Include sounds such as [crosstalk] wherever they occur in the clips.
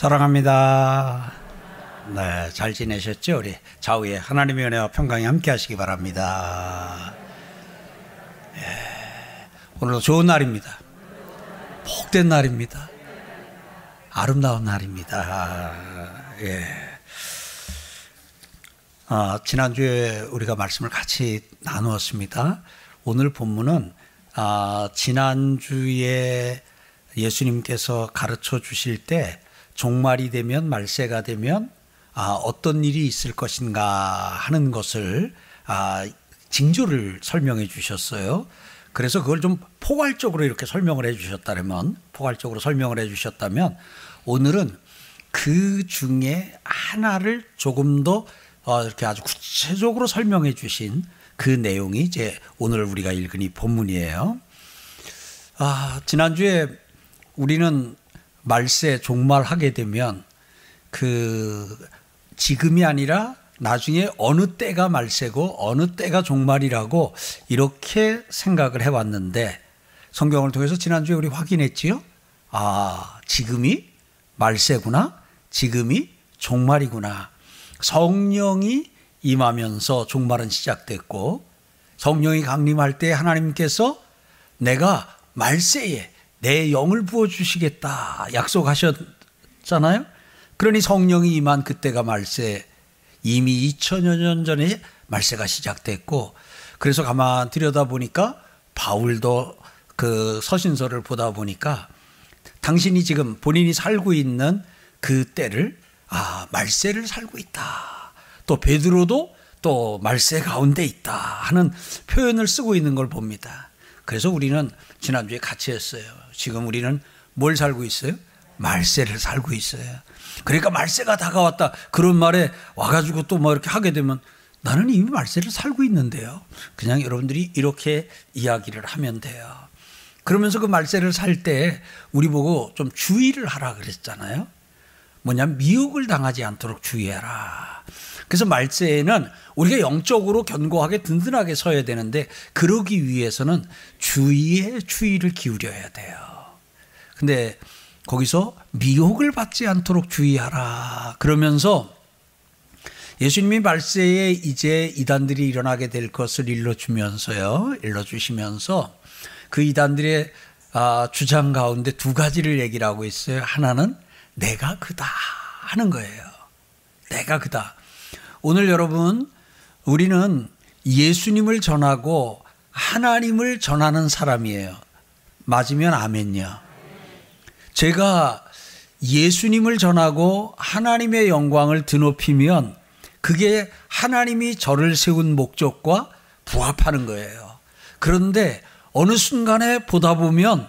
사랑합니다. 네, 잘 지내셨죠? 우리 좌우에 하나님의 은혜와 평강이 함께 하시기 바랍니다. 예, 오늘도 좋은 날입니다. 복된 날입니다. 아름다운 날입니다. 예. 아, 지난주에 우리가 말씀을 같이 나누었습니다. 오늘 본문은 아, 지난주에 예수님께서 가르쳐 주실 때 종말이 되면 말세가 되면 아, 어떤 일이 있을 것인가 하는 것을 아, 징조를 설명해 주셨어요. 그래서 그걸 좀 포괄적으로 이렇게 설명을 해 주셨다면 포괄적으로 설명을 해 주셨다면 오늘은 그 중에 하나를 조금 더 어, 이렇게 아주 구체적으로 설명해 주신 그 내용이 이제 오늘 우리가 읽은 이 본문이에요. 아, 지난주에 우리는 말세 종말하게 되면 그 지금이 아니라 나중에 어느 때가 말세고 어느 때가 종말이라고 이렇게 생각을 해왔는데 성경을 통해서 지난주에 우리 확인했지요. 아, 지금이 말세구나. 지금이 종말이구나. 성령이 임하면서 종말은 시작됐고 성령이 강림할 때 하나님께서 내가 말세에 내 영을 부어 주시겠다 약속하셨잖아요. 그러니 성령이 임한 그때가 말세 이미 2000여 년 전에 말세가 시작됐고 그래서 가만 들여다 보니까 바울도 그 서신서를 보다 보니까 당신이 지금 본인이 살고 있는 그 때를 아 말세를 살고 있다. 또 베드로도 또 말세 가운데 있다 하는 표현을 쓰고 있는 걸 봅니다. 그래서 우리는 지난주에 같이 했어요. 지금 우리는 뭘 살고 있어요? 말세를 살고 있어요. 그러니까 말세가 다가왔다. 그런 말에 와가지고 또 뭐 이렇게 하게 되면 나는 이미 말세를 살고 있는데요. 그냥 여러분들이 이렇게 이야기를 하면 돼요. 그러면서 그 말세를 살 때 우리 보고 좀 주의를 하라 그랬잖아요. 뭐냐면 미혹을 당하지 않도록 주의해라. 그래서 말세에는 우리가 영적으로 견고하게 든든하게 서야 되는데 그러기 위해서는 주의에 주의를 기울여야 돼요. 근데 거기서 미혹을 받지 않도록 주의하라. 그러면서 예수님이 말세에 이제 이단들이 일어나게 될 것을 일러주면서요. 일러주시면서 그 이단들의 아, 주장 가운데 두 가지를 얘기를 하고 있어요. 하나는 내가 그다 하는 거예요. 내가 그다. 오늘 여러분, 우리는 예수님을 전하고 하나님을 전하는 사람이에요. 맞으면 아멘요. 제가 예수님을 전하고 하나님의 영광을 드높이면 그게 하나님이 저를 세운 목적과 부합하는 거예요. 그런데 어느 순간에 보다 보면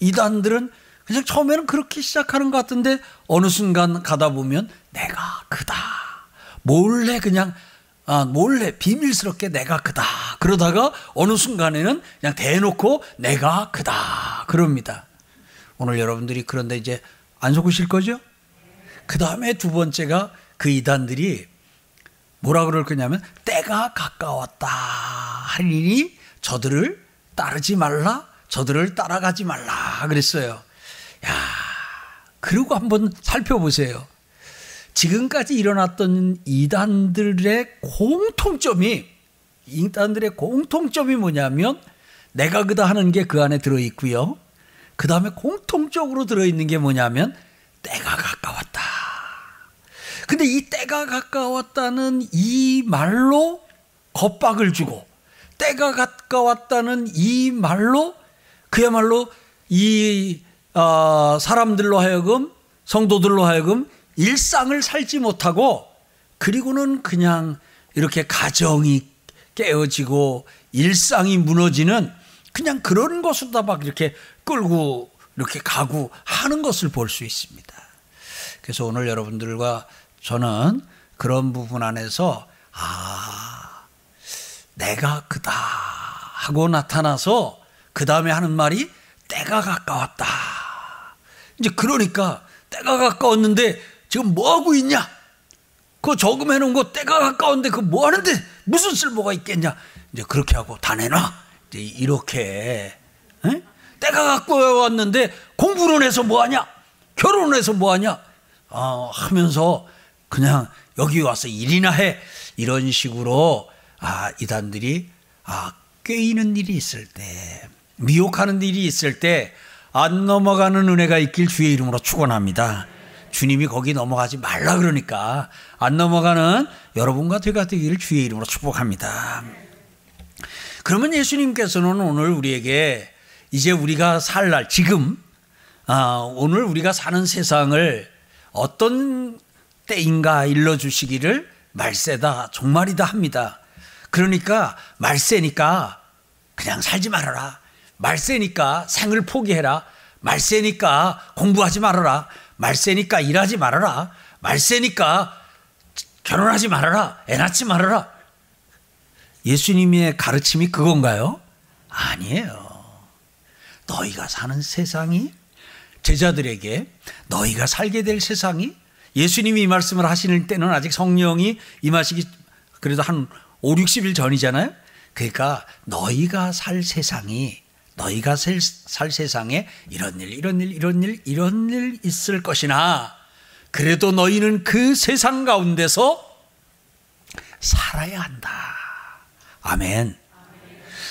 이단들은 그냥 처음에는 그렇게 시작하는 것 같은데 어느 순간 가다 보면 내가 그다. 몰래 그냥 아, 몰래 비밀스럽게 내가 그다. 그러다가 어느 순간에는 그냥 대놓고 내가 그다. 그럽니다. 오늘 여러분들이 그런데 이제 안 속으실 거죠? 그 다음에 두 번째가 그 이단들이 뭐라 그럴 거냐면 때가 가까웠다 하리니 저들을 따르지 말라 저들을 따라가지 말라 그랬어요. 야 그리고 한번 살펴보세요. 지금까지 일어났던 이단들의 공통점이 이단들의 공통점이 뭐냐면 내가 그다 하는 게 그 안에 들어 있고요. 그 다음에 공통적으로 들어있는 게 뭐냐면 때가 가까웠다. 근데 이 때가 가까웠다는 이 말로 겁박을 주고 때가 가까웠다는 이 말로 그야말로 이 어, 사람들로 하여금 성도들로 하여금 일상을 살지 못하고 그리고는 그냥 이렇게 가정이 깨어지고 일상이 무너지는 그냥 그런 것으로 막 이렇게 끌고 이렇게 가고 하는 것을 볼 수 있습니다. 그래서 오늘 여러분들과 저는 그런 부분 안에서 아, 내가 그다 하고 나타나서 그 다음에 하는 말이 때가 가까웠다. 이제 그러니까 때가 가까웠는데 지금 뭐 하고 있냐? 그거 저금해 놓은 거 때가 가까운데 그 뭐 하는데 무슨 쓸모가 있겠냐? 이제 그렇게 하고 다 내놔. 이제 이렇게 에? 때가 갖고 왔는데 공부를 해서 뭐하냐? 결혼을 해서 뭐하냐? 어, 하면서 그냥 여기 와서 일이나 해 이런 식으로 아 이단들이 아 꾀이는 일이 있을 때 미혹하는 일이 있을 때 안 넘어가는 은혜가 있길 주의 이름으로 축원합니다. 주님이 거기 넘어가지 말라 그러니까 안 넘어가는 여러분과 제가 되기를 주의 이름으로 축복합니다. 그러면 예수님께서는 오늘 우리에게 이제 우리가 살 날 지금 아, 오늘 우리가 사는 세상을 어떤 때인가 일러주시기를 말세다 종말이다 합니다. 그러니까 말세니까 그냥 살지 말아라. 말세니까 생을 포기해라. 말세니까 공부하지 말아라. 말세니까 일하지 말아라. 말세니까 결혼하지 말아라. 애 낳지 말아라. 예수님의 가르침이 그건가요? 아니에요. 너희가 사는 세상이 제자들에게 너희가 살게 될 세상이 예수님이 이 말씀을 하시는 때는 아직 성령이 임하시기 그래도 한 5, 60일 전이잖아요. 그러니까 너희가 살 세상이 너희가 살, 살 세상에 이런 일, 이런 일, 이런 일, 이런 일 있을 것이나 그래도 너희는 그 세상 가운데서 살아야 한다. 아멘.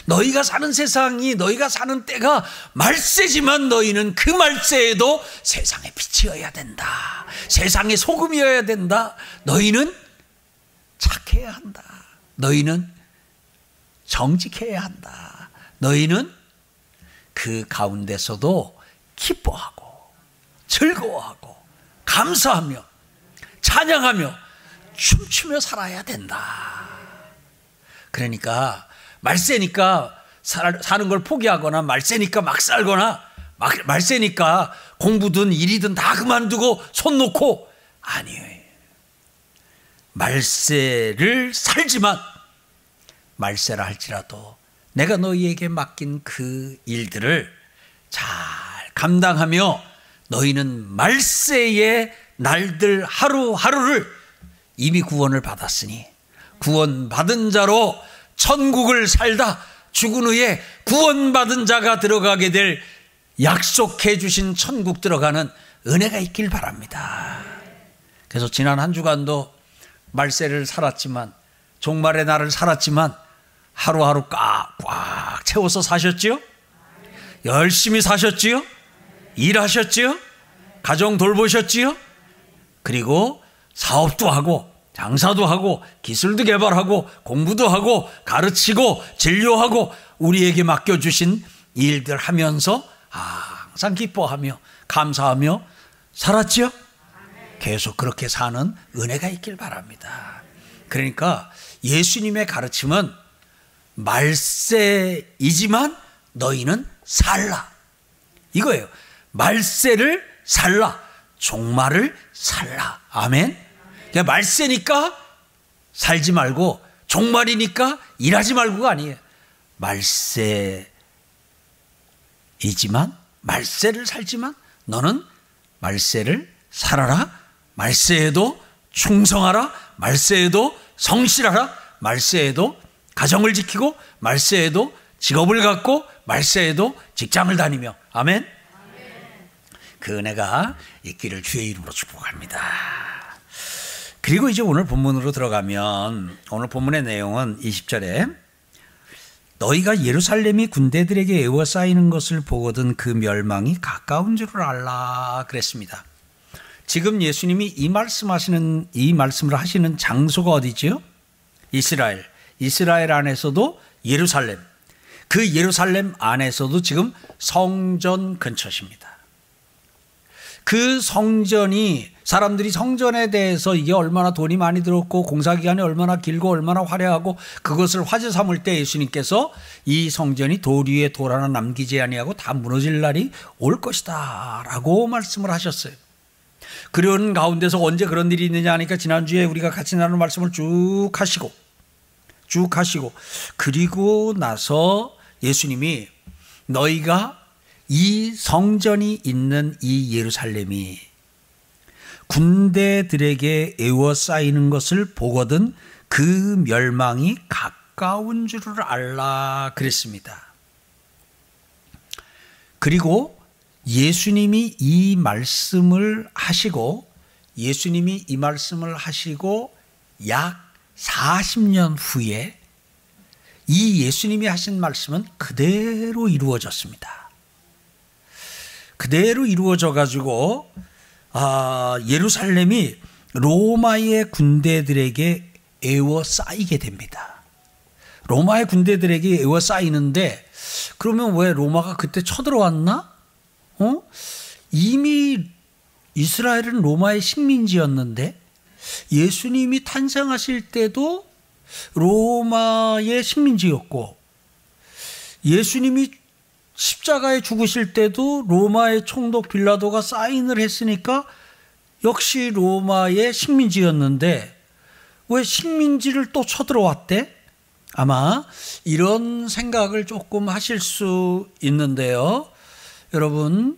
너희가 사는 세상이 너희가 사는 때가 말세지만 너희는 그 말세에도 세상의 빛이어야 된다. 세상의 소금이어야 된다. 너희는 착해야 한다. 너희는 정직해야 한다. 너희는 그 가운데서도 기뻐하고 즐거워하고 감사하며 찬양하며 춤추며 살아야 된다. 그러니까 말세니까 사는 걸 포기하거나 말세니까 막 살거나 말세니까 공부든 일이든 다 그만두고 손 놓고 아니에요. 말세를 살지만 말세라 할지라도 내가 너희에게 맡긴 그 일들을 잘 감당하며 너희는 말세의 날들 하루하루를 이미 구원을 받았으니 구원받은 자로 천국을 살다 죽은 후에 구원받은 자가 들어가게 될 약속해 주신 천국 들어가는 은혜가 있길 바랍니다. 그래서 지난 한 주간도 말세를 살았지만 종말의 날을 살았지만 하루하루 꽉꽉 채워서 사셨지요? 열심히 사셨지요? 일하셨지요? 가정 돌보셨지요? 그리고 사업도 하고 장사도 하고 기술도 개발하고 공부도 하고 가르치고 진료하고 우리에게 맡겨주신 일들 하면서 항상 기뻐하며 감사하며 살았죠? 계속 그렇게 사는 은혜가 있길 바랍니다. 그러니까 예수님의 가르침은 말세이지만 너희는 살라. 이거예요. 말세를 살라. 종말을 살라. 아멘. 그냥 말세니까 살지 말고 종말이니까 일하지 말고가 아니에요. 말세이지만 말세를 살지만 너는 말세를 살아라. 말세에도 충성하라. 말세에도 성실하라. 말세에도 가정을 지키고 말세에도 직업을 갖고 말세에도 직장을 다니며 아멘. 그 은혜가 있기를 주의 이름으로 축복합니다. 그리고 이제 오늘 본문으로 들어가면 오늘 본문의 내용은 20절에 너희가 예루살렘이 군대들에게 에워싸이는 것을 보거든 그 멸망이 가까운 줄을 알라 그랬습니다. 지금 예수님이 이 말씀하시는 이 말씀을 하시는 장소가 어디지요? 이스라엘. 이스라엘 안에서도 예루살렘. 그 예루살렘 안에서도 지금 성전 근처십니다. 그 성전이 사람들이 성전에 대해서 이게 얼마나 돈이 많이 들었고 공사 기간이 얼마나 길고 얼마나 화려하고 그것을 화제 삼을 때 예수님께서 이 성전이 돌 위에 돌 하나 남기지 아니하고 다 무너질 날이 올 것이다 라고 말씀을 하셨어요. 그런 가운데서 언제 그런 일이 있느냐 하니까 지난주에 우리가 같이 나눈 말씀을 쭉 하시고 쭉 하시고 그리고 나서 예수님이 너희가 이 성전이 있는 이 예루살렘이 군대들에게 에워싸이는 것을 보거든 그 멸망이 가까운 줄을 알라 그랬습니다. 그리고 예수님이 이 말씀을 하시고 예수님이 이 말씀을 하시고 약 40년 후에 이 예수님이 하신 말씀은 그대로 이루어졌습니다. 그대로 이루어져 가지고 아, 예루살렘이 로마의 군대들에게 에워싸이게 됩니다. 로마의 군대들에게 에워싸이는데 그러면 왜 로마가 그때 쳐들어왔나? 어? 이미 이스라엘은 로마의 식민지였는데 예수님이 탄생하실 때도 로마의 식민지였고 예수님이 십자가에 죽으실 때도 로마의 총독 빌라도가 사인을 했으니까 역시 로마의 식민지였는데 왜 식민지를 또 쳐들어왔대? 아마 이런 생각을 조금 하실 수 있는데요. 여러분,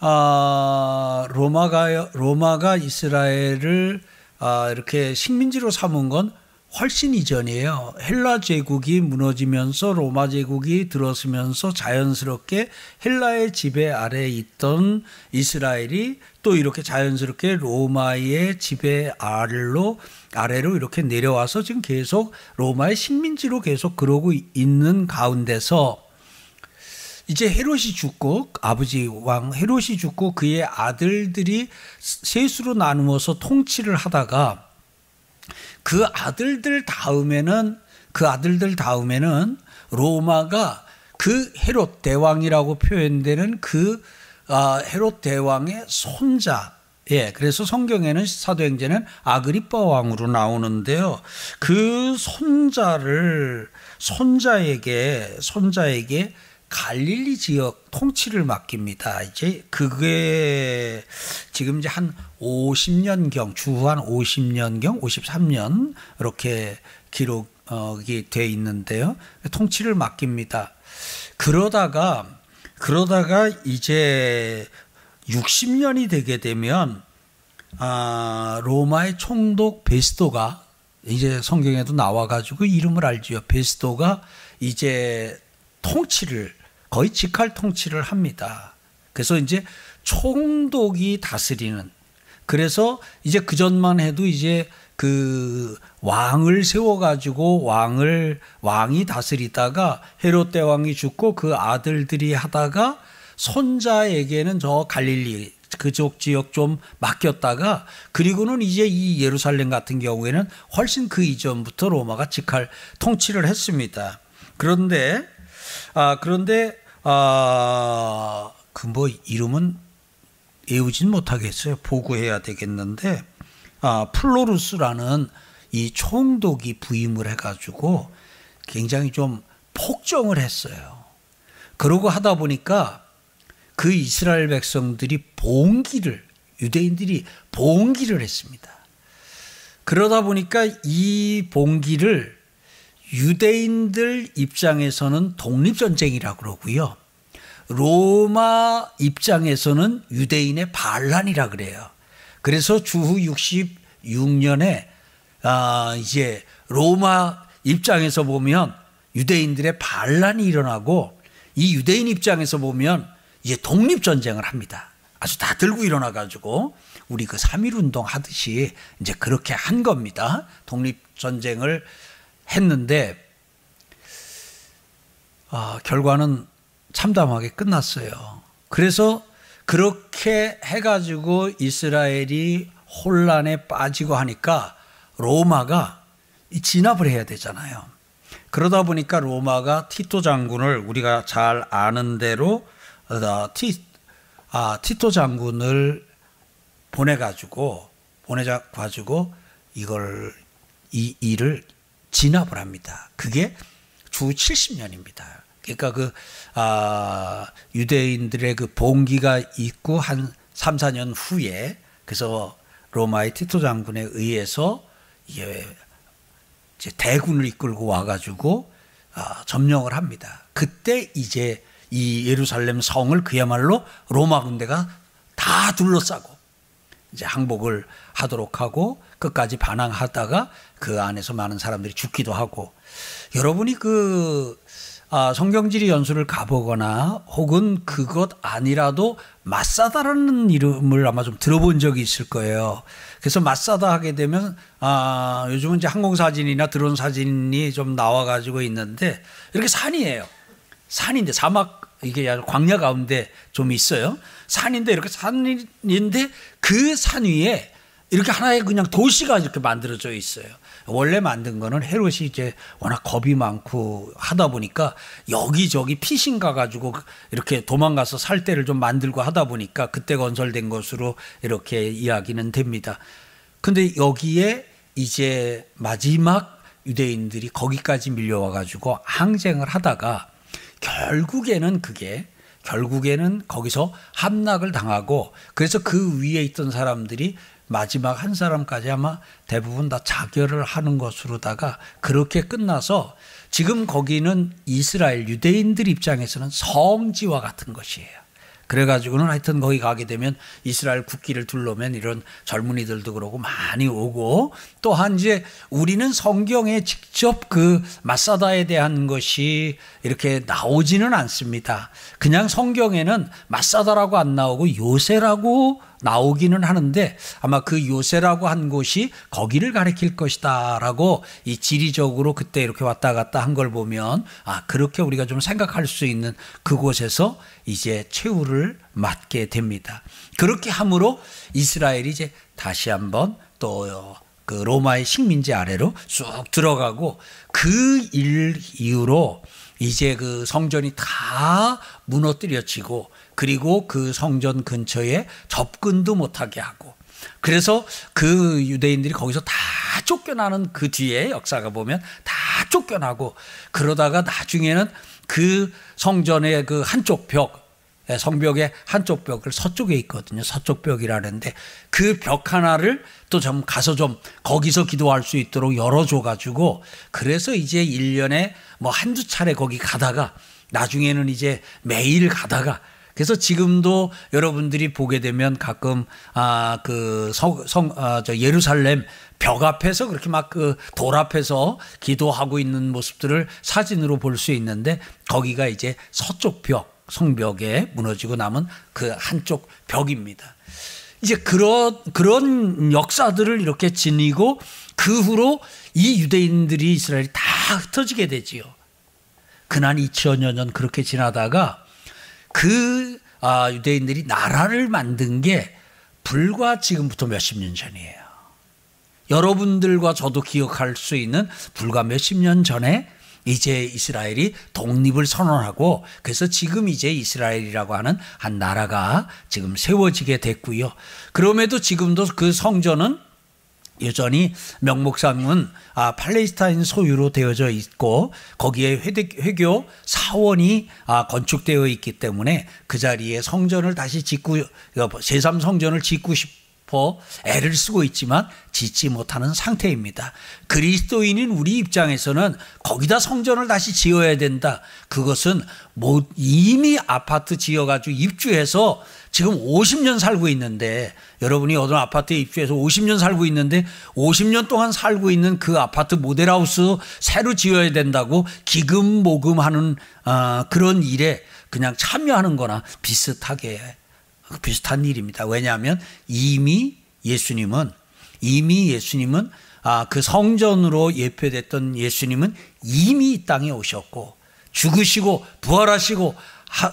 아, 로마가, 로마가 이스라엘을 아, 이렇게 식민지로 삼은 건 훨씬 이전이에요. 헬라 제국이 무너지면서 로마 제국이 들어서면서 자연스럽게 헬라의 지배 아래에 있던 이스라엘이 또 이렇게 자연스럽게 로마의 지배 아래로 아래로 이렇게 내려와서 지금 계속 로마의 식민지로 계속 그러고 있는 가운데서 이제 헤롯이 죽고 아버지 왕 헤롯이 죽고 그의 아들들이 셋으로 나누어서 통치를 하다가 그 아들들 다음에는 그 아들들 다음에는 로마가 그 헤롯 대왕이라고 표현되는 그 아, 헤롯 대왕의 손자 예, 그래서 성경에는 사도행전은 아그리빠 왕으로 나오는데요. 그 손자를 손자에게 손자에게 갈릴리 지역 통치를 맡깁니다. 이제 그게 지금 이제 한 50년경 주한 50년경 53년 이렇게 기록이 돼 있는데요. 통치를 맡깁니다. 그러다가 그러다가 이제 60년이 되게 되면 아, 로마의 총독 베스도가 이제 성경에도 나와가지고 이름을 알지요. 베스도가 이제 통치를 거의 직할 통치를 합니다. 그래서 이제 총독이 다스리는 그래서 이제 그 전만 해도 이제 그 왕을 세워 가지고 왕을 왕이 다스리다가 헤롯 대왕이 죽고 그 아들들이 하다가 손자에게는 저 갈릴리 그쪽 지역 좀 맡겼다가 그리고는 이제 이 예루살렘 같은 경우에는 훨씬 그 이전부터 로마가 직할 통치를 했습니다. 그런데 아 그런데 아, 그 뭐 이름은 외우진 못하겠어요. 보고해야 되겠는데, 아, 플로루스라는 이 총독이 부임을 해가지고 굉장히 좀 폭정을 했어요. 그러고 하다 보니까 그 이스라엘 백성들이 봉기를, 유대인들이 봉기를 했습니다. 그러다 보니까 이 봉기를 유대인들 입장에서는 독립전쟁이라고 그러고요. 로마 입장에서는 유대인의 반란이라 그래요. 그래서 주후 66년에 아 이제 로마 입장에서 보면 유대인들의 반란이 일어나고 이 유대인 입장에서 보면 이제 독립 전쟁을 합니다. 아주 다 들고 일어나 가지고 우리 그3.1 운동 하듯이 이제 그렇게 한 겁니다. 독립 전쟁을 했는데 아, 결과는 참담하게 끝났어요. 그래서 그렇게 해가지고 이스라엘이 혼란에 빠지고 하니까 로마가 진압을 해야 되잖아요. 그러다 보니까 로마가 티토 장군을 우리가 잘 아는 대로 어, 티, 아, 티토 장군을 보내가지고 보내자 가지고 이걸 이 일을 진압을 합니다. 그게 주 70년입니다. 그러니까 그, 아, 유대인들의 그 봉기가 있고 한 3, 4년 후에 그래서 로마의 티토 장군에 의해서 이제 대군을 이끌고 와가지고 아, 점령을 합니다. 그때 이제 이 예루살렘 성을 그야말로 로마 군대가 다 둘러싸고 이제 항복을 하도록 하고 끝까지 반항하다가 그 안에서 많은 사람들이 죽기도 하고 여러분이 그 아, 성경지리 연수를 가보거나 혹은 그것 아니라도 마사다라는 이름을 아마 좀 들어본 적이 있을 거예요. 그래서 마사다 하게 되면 아, 요즘은 이제 항공 사진이나 드론 사진이 좀 나와 가지고 있는데 이렇게 산이에요. 산인데 사막 이게 광야 가운데 좀 있어요. 산인데 이렇게 산인데 그 산 위에 이렇게 하나의 그냥 도시가 이렇게 만들어져 있어요. 원래 만든 거는 헤롯이 이제 워낙 겁이 많고 하다 보니까 여기저기 피신 가가지고 이렇게 도망가서 살 때를 좀 만들고 하다 보니까 그때 건설된 것으로 이렇게 이야기는 됩니다. 근데 여기에 이제 마지막 유대인들이 거기까지 밀려와가지고 항쟁을 하다가 결국에는 그게 결국에는 거기서 함락을 당하고 그래서 그 위에 있던 사람들이 마지막 한 사람까지 아마 대부분 다 자결을 하는 것으로다가 그렇게 끝나서 지금 거기는 이스라엘 유대인들 입장에서는 성지와 같은 것이에요. 그래가지고는 하여튼 거기 가게 되면 이스라엘 국기를 둘러면 이런 젊은이들도 그러고 많이 오고 또한 이제 우리는 성경에 직접 그 마사다에 대한 것이 이렇게 나오지는 않습니다. 그냥 성경에는 마사다라고 안 나오고 요새라고 나오기는 하는데 아마 그 요새라고 한 곳이 거기를 가리킬 것이다라고 이 지리적으로 그때 이렇게 왔다 갔다 한 걸 보면 아 그렇게 우리가 좀 생각할 수 있는 그곳에서 이제 최후를 맞게 됩니다. 그렇게 함으로 이스라엘이 이제 다시 한번 또그 로마의 식민지 아래로 쑥 들어가고 그 일 이후로 이제 그 성전이 다 무너뜨려지고 그리고 그 성전 근처에 접근도 못하게 하고 그래서 그 유대인들이 거기서 다 쫓겨나는 그 뒤에 역사가 보면 다 쫓겨나고 그러다가 나중에는 그 성전의 그 한쪽 벽 예, 성벽의 한쪽 벽을 서쪽에 있거든요. 서쪽 벽이라는데 그 벽 하나를 또 좀 가서 좀 거기서 기도할 수 있도록 열어줘 가지고 그래서 이제 1년에 뭐 한두 차례 거기 가다가 나중에는 이제 매일 가다가 그래서 지금도 여러분들이 보게 되면 가끔 아그성성저 예루살렘 벽 앞에서 그렇게 막 그 돌 앞에서 기도하고 있는 모습들을 사진으로 볼 수 있는데 거기가 이제 서쪽 벽 성벽에 무너지고 남은 그 한쪽 벽입니다. 이제 그런 그런 역사들을 이렇게 지니고 그 후로 이 유대인들이 이스라엘이 다 흩어지게 되지요. 그난 2000여 년 그렇게 지나다가 그 아, 유대인들이 나라를 만든 게 불과 지금부터 몇십 년 전이에요. 여러분들과 저도 기억할 수 있는 불과 몇십 년 전에 이제 이스라엘이 독립을 선언하고 그래서 지금 이제 이스라엘이라고 하는 한 나라가 지금 세워지게 됐고요. 그럼에도 지금도 그 성전은 여전히 명목상은 아, 팔레스타인 소유로 되어져 있고 거기에 회교 사원이 아, 건축되어 있기 때문에 그 자리에 성전을 다시 짓고 제3 성전을 짓고 싶어 애를 쓰고 있지만 짓지 못하는 상태입니다. 그리스도인인 우리 입장에서는 거기다 성전을 다시 지어야 된다. 그것은 뭐 이미 아파트 지어가지고 입주해서 지금 50년 살고 있는데 여러분이 어떤 아파트에 입주해서 50년 살고 있는데 50년 동안 살고 있는 그 아파트 모델하우스 새로 지어야 된다고 기금 모금하는 어, 그런 일에 그냥 참여하는 거나 비슷하게 비슷한 일입니다. 왜냐하면 이미 예수님은 이미 예수님은 아, 그 성전으로 예표됐던 예수님은 이미 이 땅에 오셨고 죽으시고 부활하시고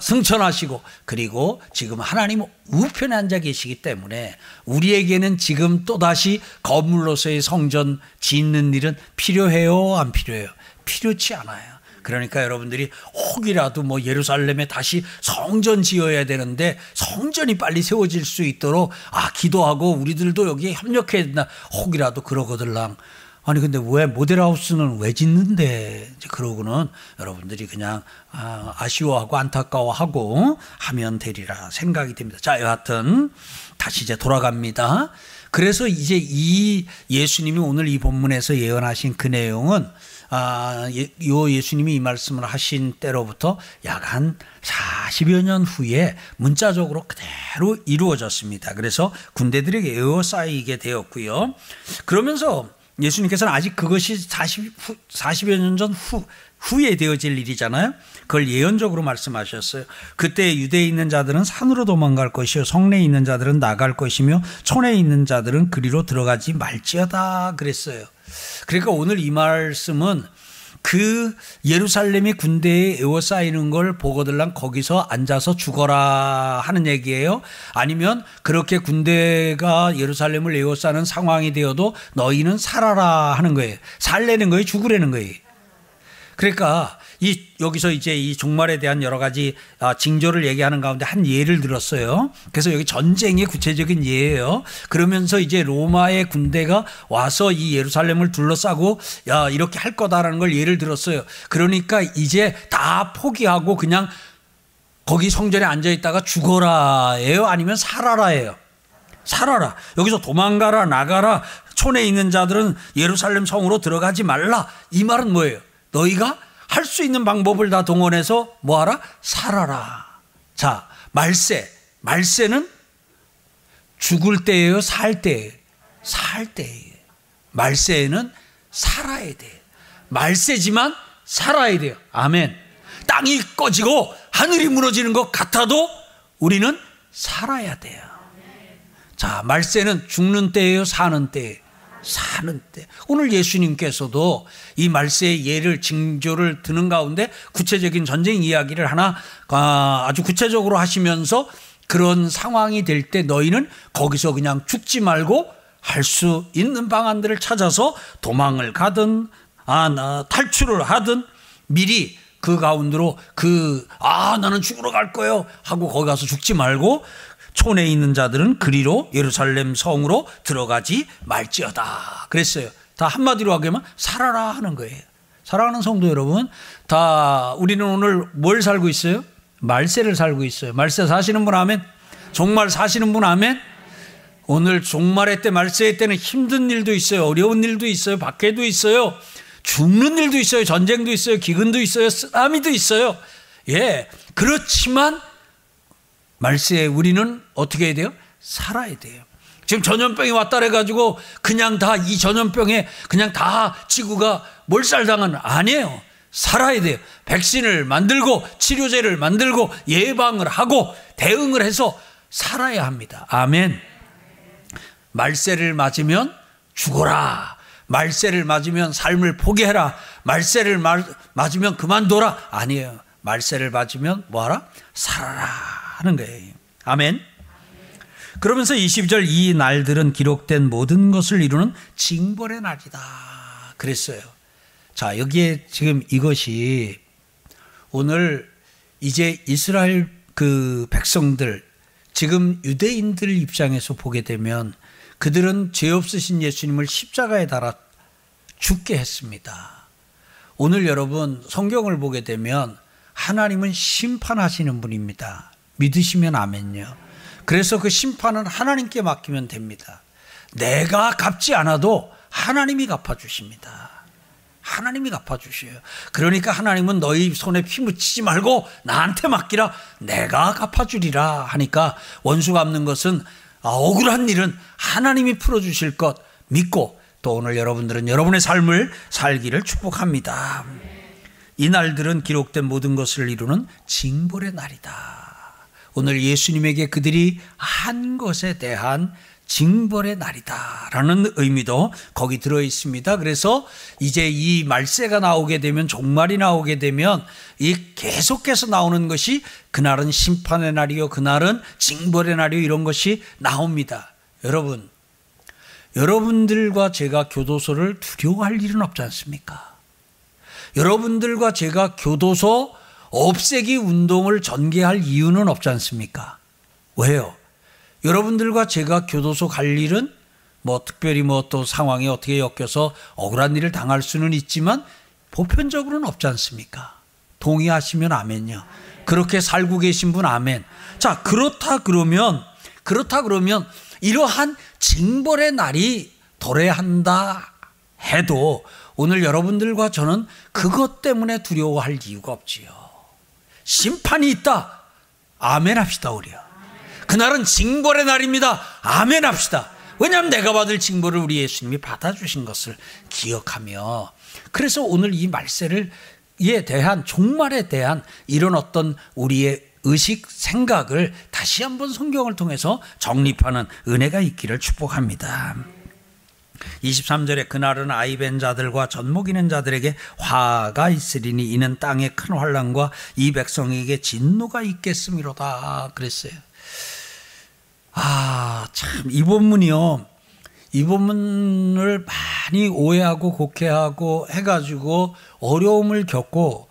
승천하시고 그리고 지금 하나님 우편에 앉아 계시기 때문에 우리에게는 지금 또다시 건물로서의 성전 짓는 일은 필요해요? 안 필요해요? 필요치 않아요 그러니까 여러분들이 혹이라도 뭐 예루살렘에 다시 성전 지어야 되는데 성전이 빨리 세워질 수 있도록 아 기도하고 우리들도 여기에 협력해야 된다 혹이라도 그러거들랑 아니 근데 왜 모델하우스는 왜 짓는데 그러고는 여러분들이 그냥 아, 아쉬워하고 안타까워하고 하면 되리라 생각이 됩니다. 자 여하튼 다시 이제 돌아갑니다. 그래서 이제 이 예수님이 오늘 이 본문에서 예언하신 그 내용은 아, 요 예수님이 이 말씀을 하신 때로부터 약 한 40여 년 후에 문자적으로 그대로 이루어졌습니다. 그래서 군대들에게 에워싸이게 되었고요. 그러면서 예수님께서는 아직 그것이 40, 40여 년 전 후, 후에 되어질 일이잖아요. 그걸 예언적으로 말씀하셨어요. 그때 유대에 있는 자들은 산으로 도망갈 것이요. 성내에 있는 자들은 나갈 것이며 촌에 있는 자들은 그리로 들어가지 말지어다 그랬어요. 그러니까 오늘 이 말씀은 그 예루살렘이 군대에 에워싸이는 걸 보고들랑 거기서 앉아서 죽어라 하는 얘기예요. 아니면 그렇게 군대가 예루살렘을 에워싸는 상황이 되어도 너희는 살아라 하는 거예요. 살래는 거예요. 죽으라는 거예요. 그러니까 이 여기서 이제 이 종말에 대한 여러 가지 아, 징조를 얘기하는 가운데 한 예를 들었어요. 그래서 여기 전쟁의 구체적인 예예요. 그러면서 이제 로마의 군대가 와서 이 예루살렘을 둘러싸고 야 이렇게 할 거다라는 걸 예를 들었어요. 그러니까 이제 다 포기하고 그냥 거기 성전에 앉아 있다가 죽어라예요, 아니면 살아라예요. 살아라. 여기서 도망가라, 나가라. 촌에 있는 자들은 예루살렘 성으로 들어가지 말라. 이 말은 뭐예요? 너희가 할 수 있는 방법을 다 동원해서 뭐하라? 살아라. 자, 말세. 말세는 죽을 때예요? 살 때예요? 살 때예요. 말세에는 살아야 돼. 말세지만 살아야 돼요. 아멘. 땅이 꺼지고 하늘이 무너지는 것 같아도 우리는 살아야 돼요. 자, 말세는 죽는 때예요? 사는 때예요? 사는 때. 오늘 예수님께서도 이 말세의 예를 징조를 드는 가운데 구체적인 전쟁 이야기를 하나 아, 아주 구체적으로 하시면서 그런 상황이 될 때 너희는 거기서 그냥 죽지 말고 할 수 있는 방안들을 찾아서 도망을 가든 아, 탈출을 하든 미리 그 가운데로 그, 아, 나는 죽으러 갈 거예요. 하고 거기 가서 죽지 말고 촌에 있는 자들은 그리로 예루살렘 성으로 들어가지 말지어다. 그랬어요. 다 한마디로 하기만 살아라 하는 거예요. 사랑하는 성도 여러분, 다 우리는 오늘 뭘 살고 있어요? 말세를 살고 있어요. 말세 사시는 분 아멘. 종말 사시는 분 아멘. 오늘 종말의 때 말세의 때는 힘든 일도 있어요. 어려운 일도 있어요. 박해도 있어요. 죽는 일도 있어요. 전쟁도 있어요. 기근도 있어요. 쓰나미도 있어요. 예. 그렇지만 말세에 우리는 어떻게 해야 돼요? 살아야 돼요. 지금 전염병이 왔다 그래가지고 그냥 다 이 전염병에 그냥 다 지구가 몰살당한 아니에요. 살아야 돼요. 백신을 만들고 치료제를 만들고 예방을 하고 대응을 해서 살아야 합니다. 아멘. 말세를 맞으면 죽어라. 말세를 맞으면 삶을 포기해라. 말세를 맞으면 그만둬라. 아니에요. 말세를 맞으면 뭐하라? 살아라. 하는 거예요. 아멘. 그러면서 22절 이 날들은 기록된 모든 것을 이루는 징벌의 날이다. 그랬어요. 자, 여기에 지금 이것이 오늘 이제 이스라엘 그 백성들 지금 유대인들 입장에서 보게 되면 그들은 죄 없으신 예수님을 십자가에 달아 죽게 했습니다. 오늘 여러분 성경을 보게 되면 하나님은 심판하시는 분입니다. 믿으시면 아멘요. 그래서 그 심판은 하나님께 맡기면 됩니다. 내가 갚지 않아도 하나님이 갚아주십니다. 하나님이 갚아주셔요. 그러니까 하나님은 너희 손에 피 묻히지 말고 나한테 맡기라. 내가 갚아주리라 하니까 원수 갚는 것은 아, 억울한 일은 하나님이 풀어주실 것 믿고 또 오늘 여러분들은 여러분의 삶을 살기를 축복합니다. 이 날들은 기록된 모든 것을 이루는 징벌의 날이다. 오늘 예수님에게 그들이 한 것에 대한 징벌의 날이다라는 의미도 거기 들어 있습니다. 그래서 이제 이 말세가 나오게 되면 종말이 나오게 되면 이 계속해서 나오는 것이 그날은 심판의 날이요, 그날은 징벌의 날이요 이런 것이 나옵니다. 여러분, 여러분들과 제가 교도소를 두려워할 일은 없지 않습니까? 여러분들과 제가 교도소 없애기 운동을 전개할 이유는 없지 않습니까? 왜요? 여러분들과 제가 교도소 갈 일은 뭐 특별히 뭐 또 상황이 어떻게 엮여서 억울한 일을 당할 수는 있지만 보편적으로는 없지 않습니까? 동의하시면 아멘요. 그렇게 살고 계신 분 아멘. 자, 그렇다 그러면 그렇다 그러면 이러한 징벌의 날이 도래한다 해도 오늘 여러분들과 저는 그것 때문에 두려워할 이유가 없지요. 심판이 있다. 아멘 합시다, 우리요. 그날은 징벌의 날입니다. 아멘 합시다. 왜냐하면 내가 받을 징벌을 우리 예수님이 받아주신 것을 기억하며 그래서 오늘 이 말세를 에 대한 종말에 대한 이런 어떤 우리의 의식 생각을 다시 한번 성경을 통해서 정립하는 은혜가 있기를 축복합니다. 23절에 그날은 아이벤 자들과 젖먹이는 자들에게 화가 있으리니 이는 땅에 큰 환란과 이 백성에게 진노가 있겠음이로다 그랬어요. 아, 참 이 본문이요. 이 본문을 많이 오해하고 곡해하고 해 가지고 어려움을 겪고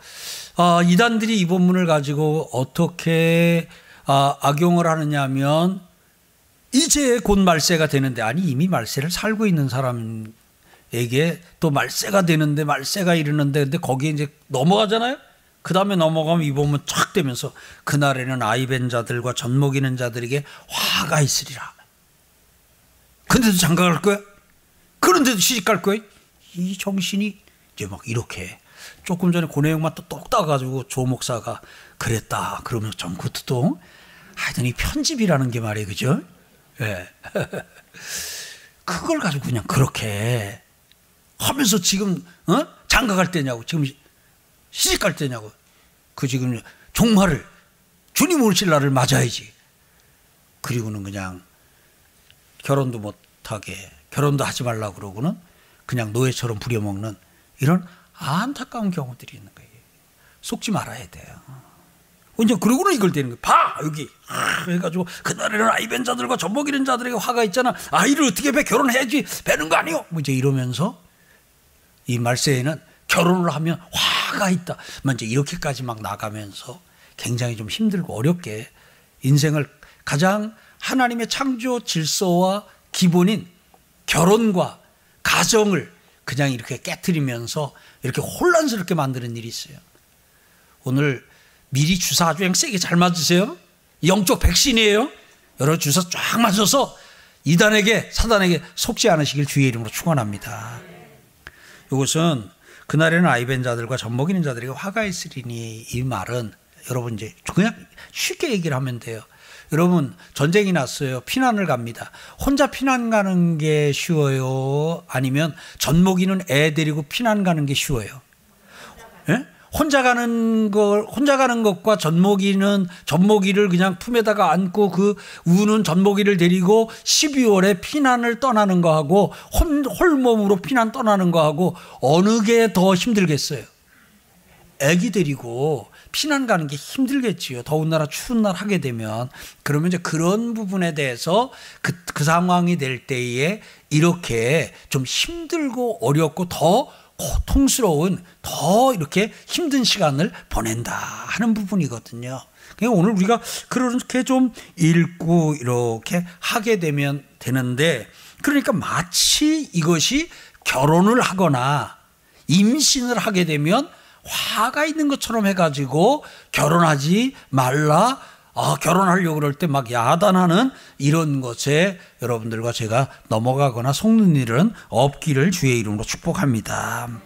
아, 이단들이 이 본문을 가지고 어떻게 아, 악용을 하느냐면 이제 곧 말세가 되는데 아니 이미 말세를 살고 있는 사람에게 또 말세가 되는데 말세가 이르는데 근데 거기에 이제 넘어가잖아요. 그 다음에 넘어가면 이 본문 쫙 되면서 그날에는 아이벤 자들과 젖먹이는 자들에게 화가 있으리라. 근데도 장가 갈 거야? 그런데도 시집 갈 거야? 이 정신이 이제 막 이렇게 조금 전에 그 내용만 또똑 따가지고 조 목사가 그랬다. 그러면 좀 그것도 또 하여튼 이 편집이라는 게 말이에요. 그죠? 예. 네. 그걸 가지고 그냥 그렇게 하면서 지금 어? 장가 갈 때냐고 지금 시집 갈 때냐고 그 지금 종말을 주님 오실 날을 맞아야지 그리고는 그냥 결혼도 못하게 결혼도 하지 말라 그러고는 그냥 노예처럼 부려먹는 이런 안타까운 경우들이 있는 거예요. 속지 말아야 돼요. 이제 그러고는 이걸 되는 거예요. 봐 여기 그래가지고 그날에는 아이 벤 자들과 젖먹이는 자들에게 화가 있잖아. 아이를 어떻게 배 결혼해야지 배는 거 아니요. 뭐 이제 이러면서 이 말세에는 결혼을 하면 화가 있다. 먼저 뭐 이렇게까지 막 나가면서 굉장히 좀 힘들고 어렵게 인생을 가장 하나님의 창조 질서와 기본인 결혼과 가정을 그냥 이렇게 깨뜨리면서 이렇게 혼란스럽게 만드는 일이 있어요. 오늘 미리 주사 아주 세게 잘 맞으세요. 영적 백신이에요. 여러 주사 쫙 맞아서 이단에게 사단에게 속지 않으시길 주의 이름으로 축원합니다. 이것은 그날에는 아이벤 자들과 젖먹이는 자들에게 화가 있으리니 이 말은 여러분 이제 그냥 쉽게 얘기를 하면 돼요. 여러분 전쟁이 났어요. 피난을 갑니다. 혼자 피난 가는 게 쉬워요? 아니면 젖먹이는 애 데리고 피난 가는 게 쉬워요? 예? 혼자 가는 걸 혼자 가는 것과 젖먹이는 젖먹이를 그냥 품에다가 안고 그 우는 젖먹이를 데리고 12월에 피난을 떠나는 거하고 홀몸으로 피난 떠나는 거하고 어느 게 더 힘들겠어요? 애기 데리고 피난 가는 게 힘들겠지요. 더운 나라 추운 날 하게 되면 그러면 이제 그런 부분에 대해서 그, 그 상황이 될 때에 이렇게 좀 힘들고 어렵고 더 고통스러운 더 이렇게 힘든 시간을 보낸다 하는 부분이거든요. 그러니까 오늘 우리가 그렇게 좀 읽고 이렇게 하게 되면 되는데 그러니까 마치 이것이 결혼을 하거나 임신을 하게 되면 화가 있는 것처럼 해가지고 결혼하지 말라 아, 결혼하려고 그럴 때 막 야단하는 이런 것에 여러분들과 제가 넘어가거나 속는 일은 없기를 주의 이름으로 축복합니다.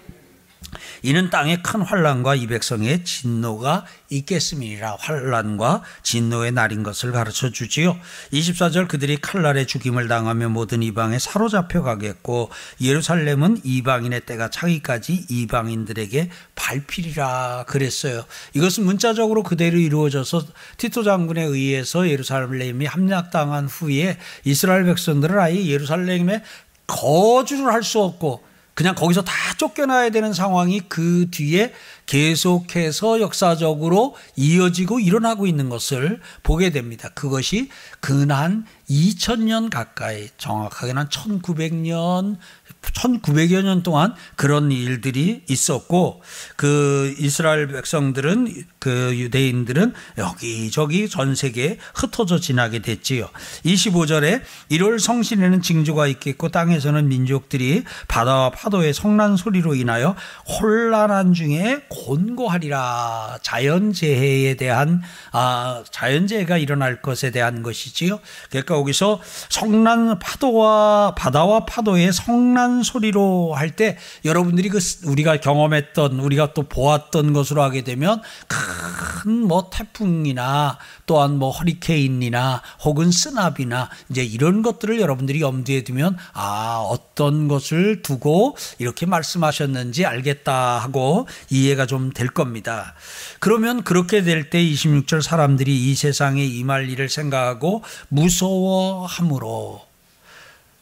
이는 땅에 큰 환란과 이 백성의 진노가 있겠음이라 환란과 진노의 날인 것을 가르쳐 주지요. 24절 그들이 칼날에 죽임을 당하며 모든 이방에 사로잡혀 가겠고 예루살렘은 이방인의 때가 차기까지 이방인들에게 밟히리라 그랬어요. 이것은 문자적으로 그대로 이루어져서 티토 장군에 의해서 예루살렘이 함락당한 후에 이스라엘 백성들은 아예 예루살렘에 거주를 할 수 없고 그냥 거기서 다 쫓겨나야 되는 상황이 그 뒤에 계속해서 역사적으로 이어지고 일어나고 있는 것을 보게 됩니다. 그것이 근한 2000년 가까이 정확하게는 한 1900년 1900여 년 동안 그런 일들이 있었고 그 이스라엘 백성들은 그 유대인들은 여기저기 전 세계에 흩어져 지나게 됐지요. 25절에 1월 성신에는 징조가 있겠고 땅에서는 민족들이 바다와 파도의 성난 소리로 인하여 혼란한 중에 곤고하리라. 자연재해에 대한 아 자연재해가 일어날 것에 대한 것이지요. 그러니까 여기서 성난 파도와 바다와 파도의 성난 소리로 할 때 여러분들이 그 우리가 경험했던 우리가 또 보았던 것으로 하게 되면 큰 뭐 태풍이나 또한 뭐 허리케인이나 혹은 쓰나비나 이제 이런 것들을 여러분들이 염두에 두면 아 어떤 것을 두고 이렇게 말씀하셨는지 알겠다 하고 이해가 좀 될 겁니다. 그러면 그렇게 될 때 26절 사람들이 이 세상에 임할 일을 생각하고 무서워함으로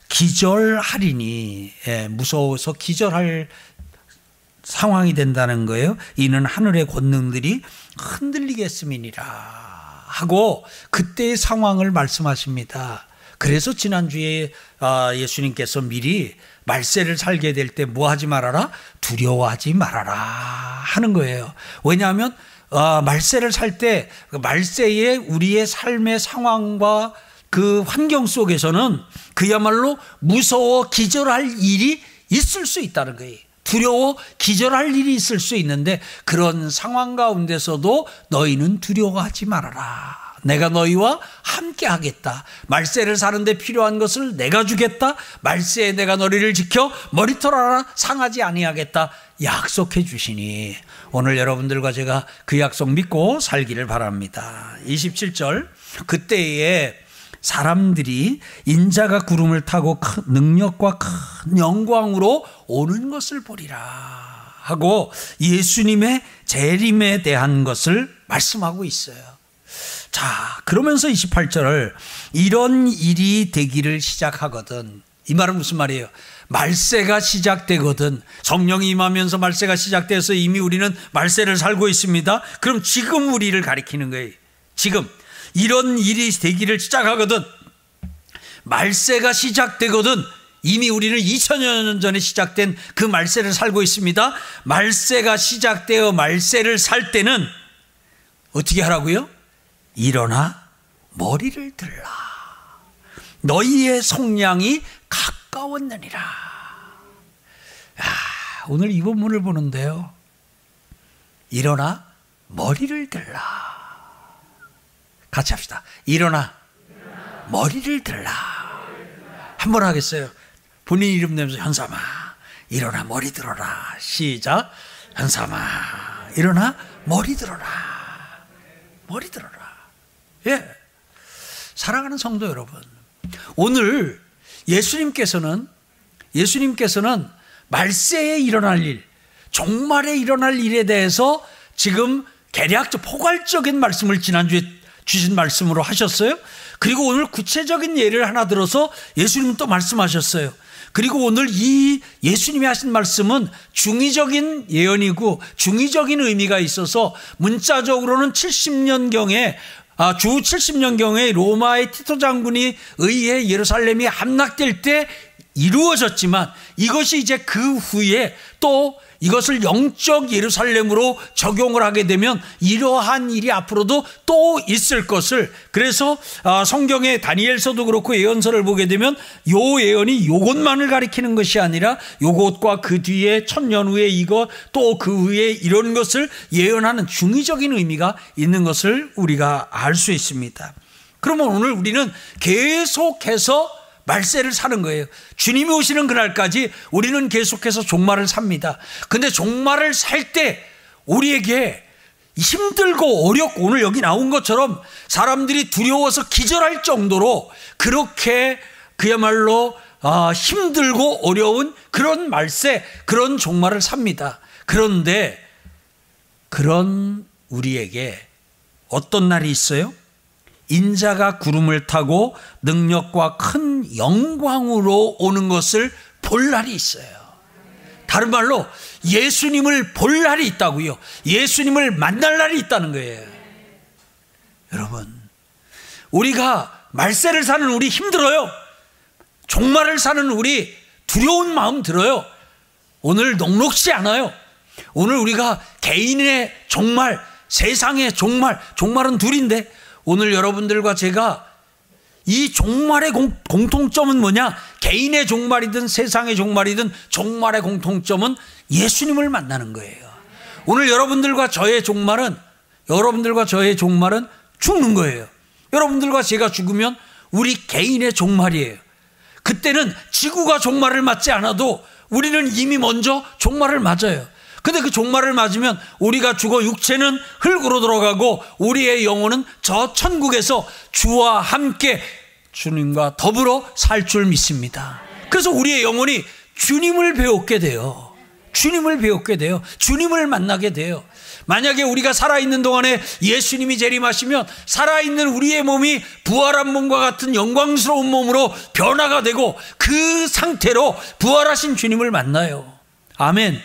기절하리니 예, 무서워서 기절할 상황이 된다는 거예요. 이는 하늘의 권능들이 흔들리겠음이니라 하고 그때의 상황을 말씀하십니다. 그래서 지난주에 아, 예수님께서 미리 말세를 살게 될 때 뭐 하지 말아라? 두려워하지 말아라 하는 거예요. 왜냐하면 아, 말세를 살 때 말세에 우리의 삶의 상황과 그 환경 속에서는 그야말로 무서워 기절할 일이 있을 수 있다는 거예요. 두려워 기절할 일이 있을 수 있는데 그런 상황 가운데서도 너희는 두려워하지 말아라. 내가 너희와 함께 하겠다. 말세를 사는데 필요한 것을 내가 주겠다. 말세에 내가 너희를 지켜 머리털 하나 상하지 아니하겠다. 약속해 주시니 오늘 여러분들과 제가 그 약속 믿고 살기를 바랍니다. 27절 그때에 사람들이 인자가 구름을 타고 큰 능력과 큰 영광으로 오는 것을 보리라 하고 예수님의 재림에 대한 것을 말씀하고 있어요. 자, 그러면서 28절을 이런 일이 되기를 시작하거든. 이 말은 무슨 말이에요? 말세가 시작되거든. 성령이 임하면서 말세가 시작돼서 이미 우리는 말세를 살고 있습니다. 그럼 지금 우리를 가리키는 거예요. 지금. 이런 일이 되기를 시작하거든. 말세가 시작되거든. 이미 우리는 2000여 년 전에 시작된 그 말세를 살고 있습니다. 말세가 시작되어 말세를 살 때는 어떻게 하라고요? 일어나 머리를 들라. 너희의 속량이 가까웠느니라. 야, 오늘 이 본문을 보는데요. 일어나 머리를 들라. 같이 합시다. 일어나 머리를 들라. 한 번 하겠어요. 본인 이름 내면서 현삼아 일어나 머리 들어라. 시작. 현삼아 일어나 머리 들어라. 머리 들어라. 예. 사랑하는 성도 여러분. 오늘 예수님께서는 예수님께서는 말세에 일어날 일, 종말에 일어날 일에 대해서 지금 개략적 포괄적인 말씀을 지난주에 주신 말씀으로 하셨어요. 그리고 오늘 구체적인 예를 하나 들어서 예수님 또 말씀하셨어요. 그리고 오늘 이 예수님이 하신 말씀은 중의적인 예언이고 중의적인 의미가 있어서 문자적으로는 70년경에 아, 주 70년경에 로마의 티토 장군이 의해 예루살렘이 함락될 때 이루어졌지만 이것이 이제 그 후에 또 이것을 영적 예루살렘으로 적용을 하게 되면 이러한 일이 앞으로도 또 있을 것을 그래서 아, 성경의 다니엘서도 그렇고 예언서를 보게 되면 요 예언이 요것만을 가리키는 것이 아니라 요것과 그 뒤에 천년 후에 이것 또 그 후에 이런 것을 예언하는 중의적인 의미가 있는 것을 우리가 알 수 있습니다. 그러면 오늘 우리는 계속해서 말세를 사는 거예요. 주님이 오시는 그날까지 우리는 계속해서 종말을 삽니다. 근데 종말을 살 때 우리에게 힘들고 어렵고 오늘 여기 나온 것처럼 사람들이 두려워서 기절할 정도로 그렇게 그야말로 아, 힘들고 어려운 그런 말세, 그런 종말을 삽니다. 그런데 그런 우리에게 어떤 날이 있어요? 인자가 구름을 타고 능력과 큰 영광으로 오는 것을 볼 날이 있어요. 다른 말로 예수님을 볼 날이 있다고요. 예수님을 만날 날이 있다는 거예요. 여러분, 우리가 말세를 사는 우리 힘들어요. 종말을 사는 우리 두려운 마음 들어요. 오늘 녹록지 않아요. 오늘 우리가 개인의 종말, 세상의 종말, 종말은 둘인데 오늘 여러분들과 제가 이 종말의 공, 통점은 뭐냐? 개인의 종말이든 세상의 종말이든 종말의 공통점은 예수님을 만나는 거예요. 오늘 여러분들과 저의 종말은 여러분들과 저의 종말은 죽는 거예요. 여러분들과 제가 죽으면 우리 개인의 종말이에요. 그때는 지구가 종말을 맞지 않아도 우리는 이미 먼저 종말을 맞아요. 근데 그 종말을 맞으면 우리가 죽어 육체는 흙으로 들어가고 우리의 영혼은 저 천국에서 주와 함께 주님과 더불어 살 줄 믿습니다. 그래서 우리의 영혼이 주님을 배웠게 돼요. 주님을 배웠게 돼요. 주님을 만나게 돼요. 만약에 우리가 살아있는 동안에 예수님이 재림하시면 살아있는 우리의 몸이 부활한 몸과 같은 영광스러운 몸으로 변화가 되고 그 상태로 부활하신 주님을 만나요. 아멘.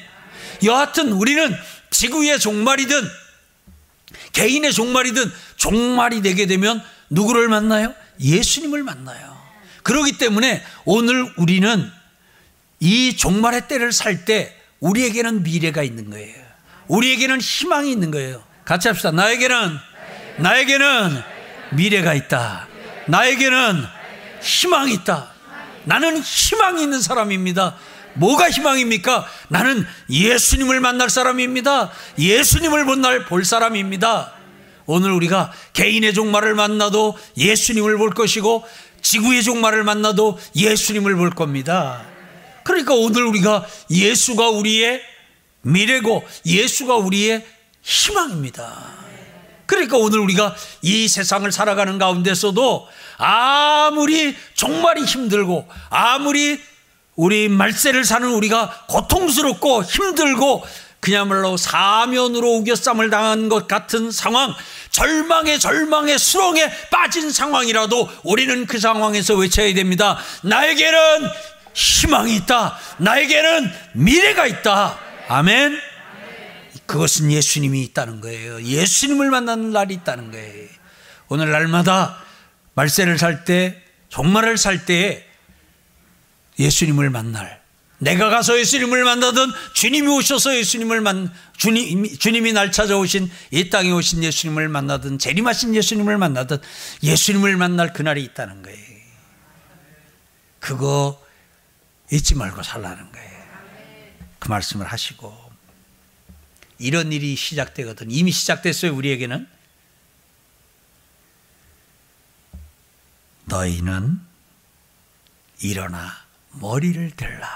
여하튼 우리는 지구의 종말이든 개인의 종말이든 종말이 되게 되면 누구를 만나요? 예수님을 만나요. 그렇기 때문에 오늘 우리는 이 종말의 때를 살 때 우리에게는 미래가 있는 거예요. 우리에게는 희망이 있는 거예요. 같이 합시다. 나에게는 나에게는 미래가 있다. 나에게는 희망이 있다. 나는 희망이 있는 사람입니다. 뭐가 희망입니까? 나는 예수님을 만날 사람입니다. 예수님을 본날 볼 사람입니다. 오늘 우리가 개인의 종말을 만나도 예수님을 볼 것이고 지구의 종말을 만나도 예수님을 볼 겁니다. 그러니까 오늘 우리가 예수가 우리의 미래고 예수가 우리의 희망입니다. 그러니까 오늘 우리가 이 세상을 살아가는 가운데서도 아무리 종말이 힘들고 아무리 우리 말세를 사는 우리가 고통스럽고 힘들고 그야말로 사면으로 우겨쌈을 당한 것 같은 상황, 절망의 절망의 수렁에 빠진 상황이라도 우리는 그 상황에서 외쳐야 됩니다. 나에게는 희망이 있다. 나에게는 미래가 있다. 아멘. 그것은 예수님이 있다는 거예요. 예수님을 만나는 날이 있다는 거예요. 오늘 날마다 말세를 살 때, 종말을 살 때에 예수님을 만날. 내가 가서 예수님을 만나든 주님이 오셔서 예수님을 만 주님 주님이 날 찾아오신 이 땅에 오신 예수님을 만나든 재림하신 예수님을 만나든 예수님을 만날 그날이 있다는 거예요. 그거 잊지 말고 살라는 거예요. 그 말씀을 하시고. 이런 일이 시작되거든. 이미 시작됐어요 우리에게는. 너희는 일어나 머리를 들라.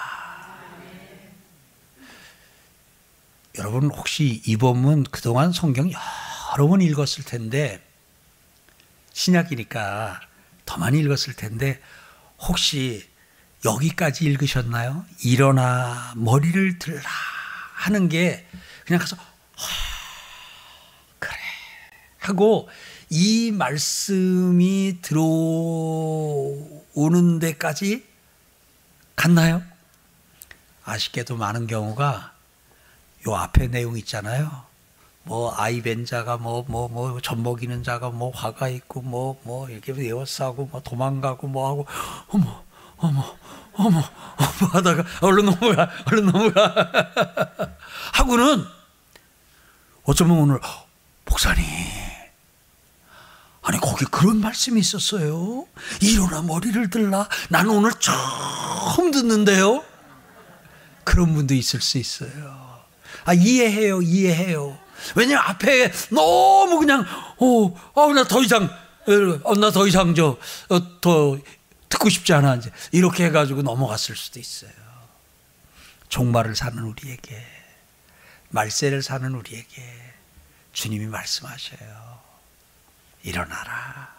여러분 혹시 이 본문 그동안 성경 여러 번 읽었을 텐데 신약이니까 더 많이 읽었을 텐데 혹시 여기까지 읽으셨나요? 일어나 머리를 들라 하는 게 그냥 가서 그래 하고 이 말씀이 들어오는 데까지 갔나요? 아쉽게도 많은 경우가 요 앞에 내용 있잖아요. 뭐 아이 벤 자가 뭐 뭐 뭐 젖먹이는 자가 뭐 화가 있고 뭐뭐 뭐 이렇게 에워싸고 뭐 도망가고 뭐 하고 어머 어머 어머 어머 하다가 얼른 넘어가 얼른 넘어가 [laughs] 하고는 어쩌면 오늘 목사님 아니 거기 그런 말씀이 있었어요. 일어나 머리를 들라. 나는 오늘 처음 듣는데요. 그런 분도 있을 수 있어요. 아 이해해요, 이해해요. 왜냐면 앞에 너무 그냥 일어나 더 이상 어, 나 더 이상 저더 어, 듣고 싶지 않아 이제 이렇게 해가지고 넘어갔을 수도 있어요. 종말을 사는 우리에게 말세를 사는 우리에게 주님이 말씀하셔요. 일어나라.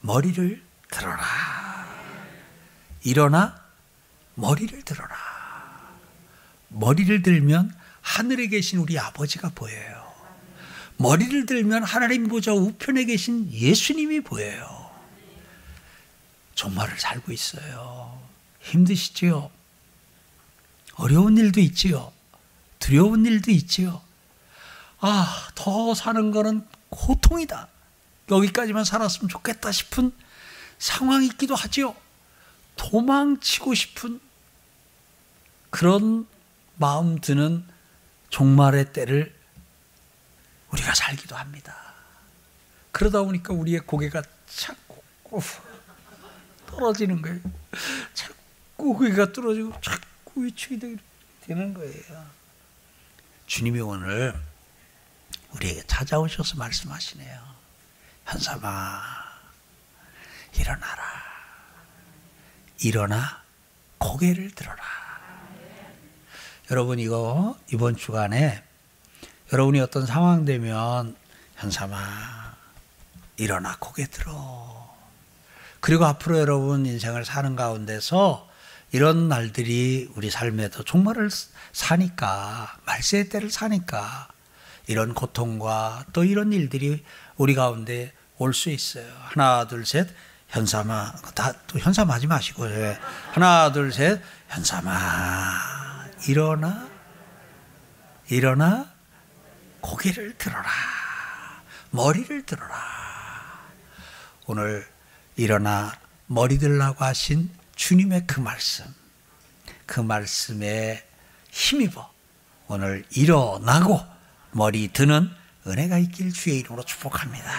머리를 들어라. 일어나 머리를 들어라. 머리를 들면 하늘에 계신 우리 아버지가 보여요. 머리를 들면 하나님 보좌 우편에 계신 예수님이 보여요. 종말을 살고 있어요. 힘드시지요? 어려운 일도 있지요. 두려운 일도 있지요. 아, 더 사는 거는 고통이다. 여기까지만 살았으면 좋겠다 싶은 상황이 있기도 하지요. 도망치고 싶은 그런 마음 드는 종말의 때를 우리가 살기도 합니다. 그러다 보니까 우리의 고개가 자꾸 떨어지는 거예요. 자꾸 고개가 떨어지고 자꾸 위축이 되는 거예요. 주님이 오늘 우리에게 찾아오셔서 말씀하시네요. 현삼아, 일어나라. 일어나 고개를 들어라. 여러분 이거 이번 주간에 여러분이 어떤 상황 되면 현삼아 일어나 고개 들어. 그리고 앞으로 여러분 인생을 사는 가운데서 이런 날들이 우리 삶에도 종말을 사니까 말세의 때를 사니까 이런 고통과 또 이런 일들이 우리 가운데 올 수 있어요. 하나 둘 셋 현삼아. 다또 현삼 하지 마시고 예. 하나 둘 셋. 현삼아. 일어나. 일어나. 고개를 들어라. 머리를 들어라. 오늘 일어나 머리 들라고 하신 주님의 그 말씀. 그 말씀에 힘입어 오늘 일어나고 머리 드는 은혜가 있길 주의 이름으로 축복합니다.